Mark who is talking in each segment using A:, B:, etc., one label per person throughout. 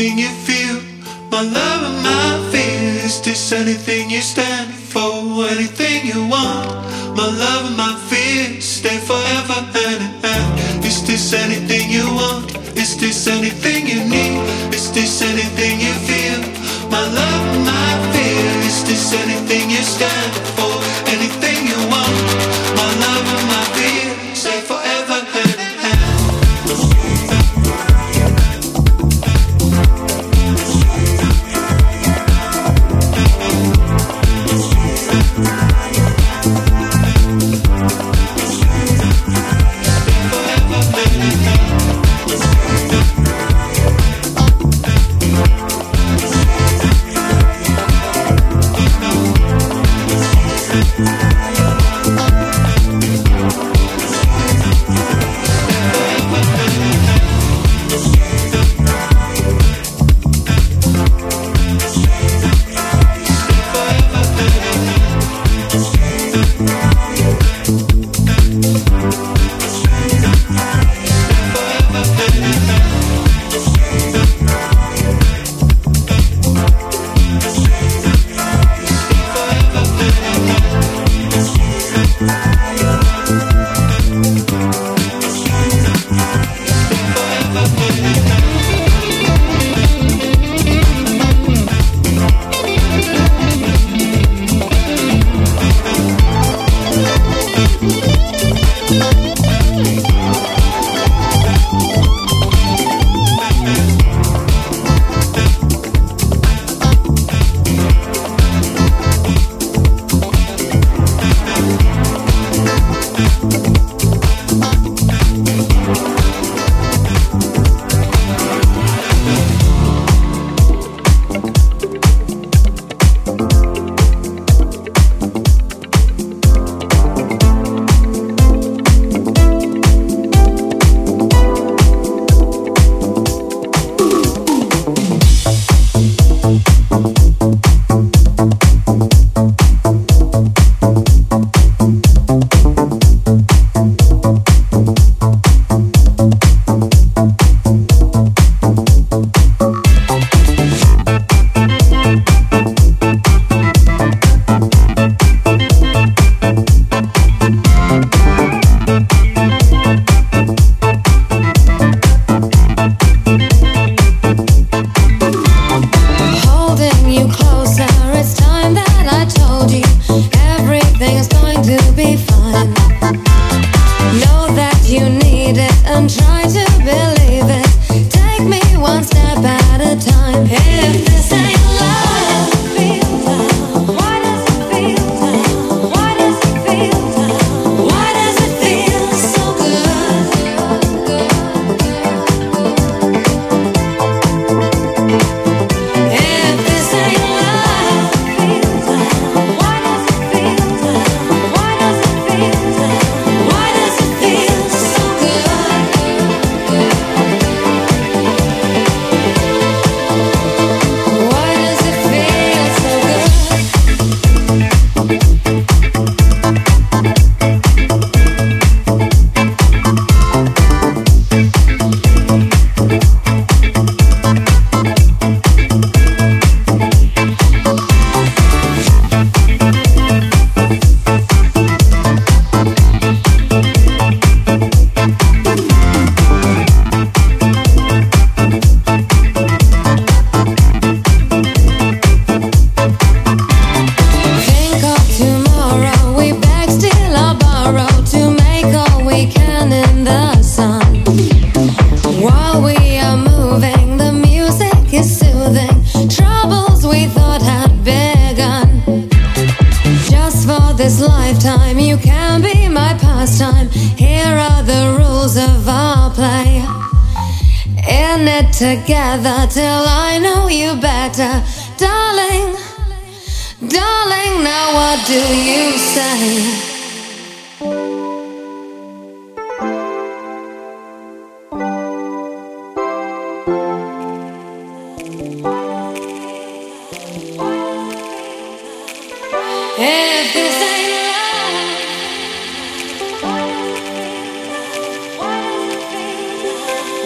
A: Thank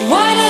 A: why